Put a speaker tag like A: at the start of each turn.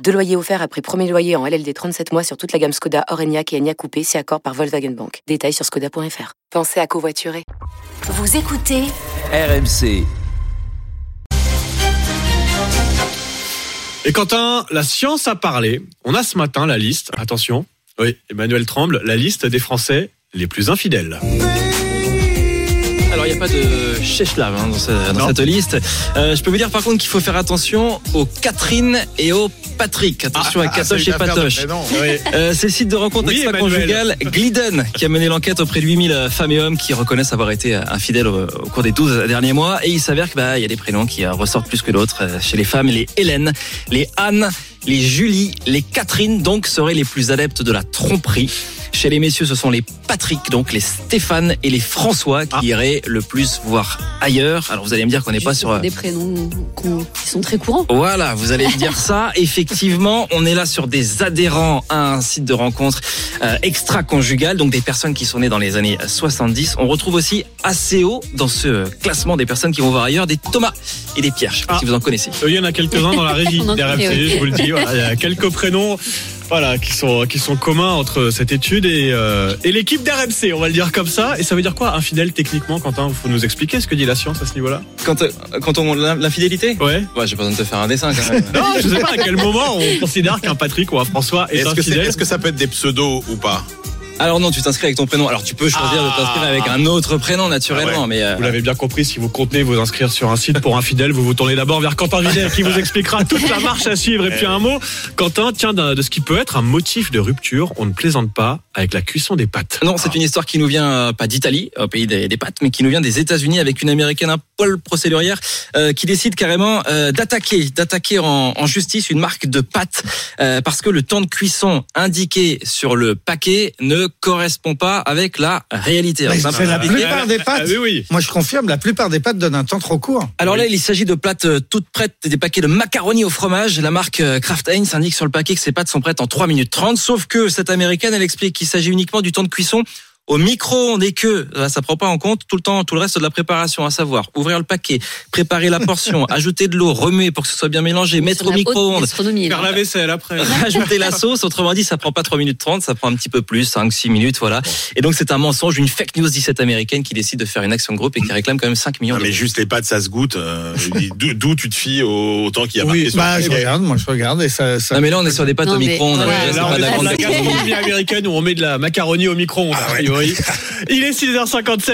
A: Deux loyers offerts après premier loyer en LLD 37 mois sur toute la gamme Skoda, Orenia et Enya Coupé, si accord par Volkswagen Bank. Détails sur skoda.fr. Pensez à covoiturer.
B: Vous écoutez
C: RMC.
D: Et Quentin, la science a parlé. On a ce matin la liste. Attention. Oui, Emmanuel Tremble, la liste des Français les plus infidèles.
E: Alors il n'y a pas de chèche-lave hein, dans, ce- dans cette liste. Euh, je peux vous dire par contre qu'il faut faire attention aux Catherine et aux Patrick. Attention à Catoche et Patoche. Euh, c'est le site de rencontre
D: Oui,
E: extra-conjugale Glidden qui a mené l'enquête auprès de 8000 femmes et hommes qui reconnaissent avoir été infidèles au, au cours des 12 derniers mois. Et il s'avère qu'il y a des prénoms qui euh, ressortent plus que d'autres. Euh, Chez les femmes, les Hélène, les Anne, les Julie, les Catherine donc seraient les plus adeptes de la tromperie. Chez les messieurs, ce sont les Patrick, donc les Stéphane et les François qui iraient le plus voir ailleurs. Alors vous allez me dire qu'on n'est pas sur... euh,
F: Des prénoms qui sont très courants.
E: voilà, vous allez me dire ça. Effectivement, on est là sur des adhérents à un site de rencontre euh, extra-conjugal, donc des personnes qui sont nées dans les années 70. On retrouve aussi assez haut dans ce classement des personnes qui vont voir ailleurs des Thomas et des Pierre. Je sais pas
D: Ah.
E: si vous en connaissez.
D: Euh, Il y en a quelques-uns dans la régie RMC, je vous le dis. Voilà, il y a quelques prénoms voilà, qui, sont, qui sont communs entre cette étude et, euh, et l'équipe d'RMC, on va le dire comme ça. Et ça veut dire quoi, infidèle techniquement, Quentin? Il faut nous expliquer ce que dit la science à ce niveau-là
E: Quand, euh, quand on l'infidélité?
D: Ouais.
E: Ouais, j'ai pas besoin de te faire un dessin quand même.
D: Non, je sais pas à quel moment on considère qu'un Patrick ou un François est,
G: Est-ce que, c'est-
D: infidèle.
G: est-ce que ça peut être des pseudos ou pas?
E: Alors non, tu t'inscris avec ton prénom. Alors tu peux choisir
D: Ah.
E: de t'inscrire avec un autre prénom naturellement,
G: Ah ouais.
E: mais euh,
D: Vous l'avez bien compris, si vous comptez vous inscrire sur un site pour infidèle, vous vous tournez d'abord vers Quentin Vinet qui vous expliquera toute la marche à suivre. Et puis un mot, Quentin, tiens, de ce qui peut être un motif de rupture, on ne plaisante pas avec la cuisson des pâtes.
E: Non, c'est une histoire qui nous vient euh, pas d'Italie, au pays des, des pâtes, mais qui nous vient des États-Unis avec une américaine, un Paul procédurière, euh, qui décide carrément euh, d'attaquer, d'attaquer en, en justice une marque de pâtes euh, parce que le temps de cuisson indiqué sur le paquet ne correspond pas avec la réalité. Alors, c'est
H: la plupart des pâtes.
D: Ah oui, oui.
H: Moi, je confirme, la plupart des pâtes donnent un temps trop court.
E: Alors là, il s'agit de plates toutes prêtes, des paquets de macaroni au fromage. La marque Kraft Heinz indique sur le paquet que ces pâtes sont prêtes en 3 minutes 30. Sauf que cette américaine, elle explique qu'il s'agit uniquement du temps de cuisson au micro-ondes et que là, ça prend pas en compte tout le temps, tout le reste de la préparation, à savoir ouvrir le paquet, préparer la portion, ajouter de l'eau, remuer pour que ce soit bien mélangé, mettre au micro-ondes,
D: Faire la vaisselle après.
E: rajouter la sauce. Autrement dit, ça prend pas 3 minutes 30, ça prend un petit peu plus, 5, 6 minutes, voilà. Et donc, c'est un mensonge, une fake news 17 américaine qui décide de faire une action de groupe et qui réclame quand même 5 millions
G: Non, mais juste les pâtes, ça se goûte. euh, d'où- D'où tu te fies au, temps qu'il y a
H: Oui, bah, je regarde, moi, je regarde et ça. ça...
E: Non mais là on est sur des pâtes
F: Non,
E: au
F: mais-
E: micro-ondes,
F: Ouais,
E: hein, pas
D: on
E: de la gastronomie.
D: américaine où on met de la macaroni au micro-ondes, a Il est 6h57.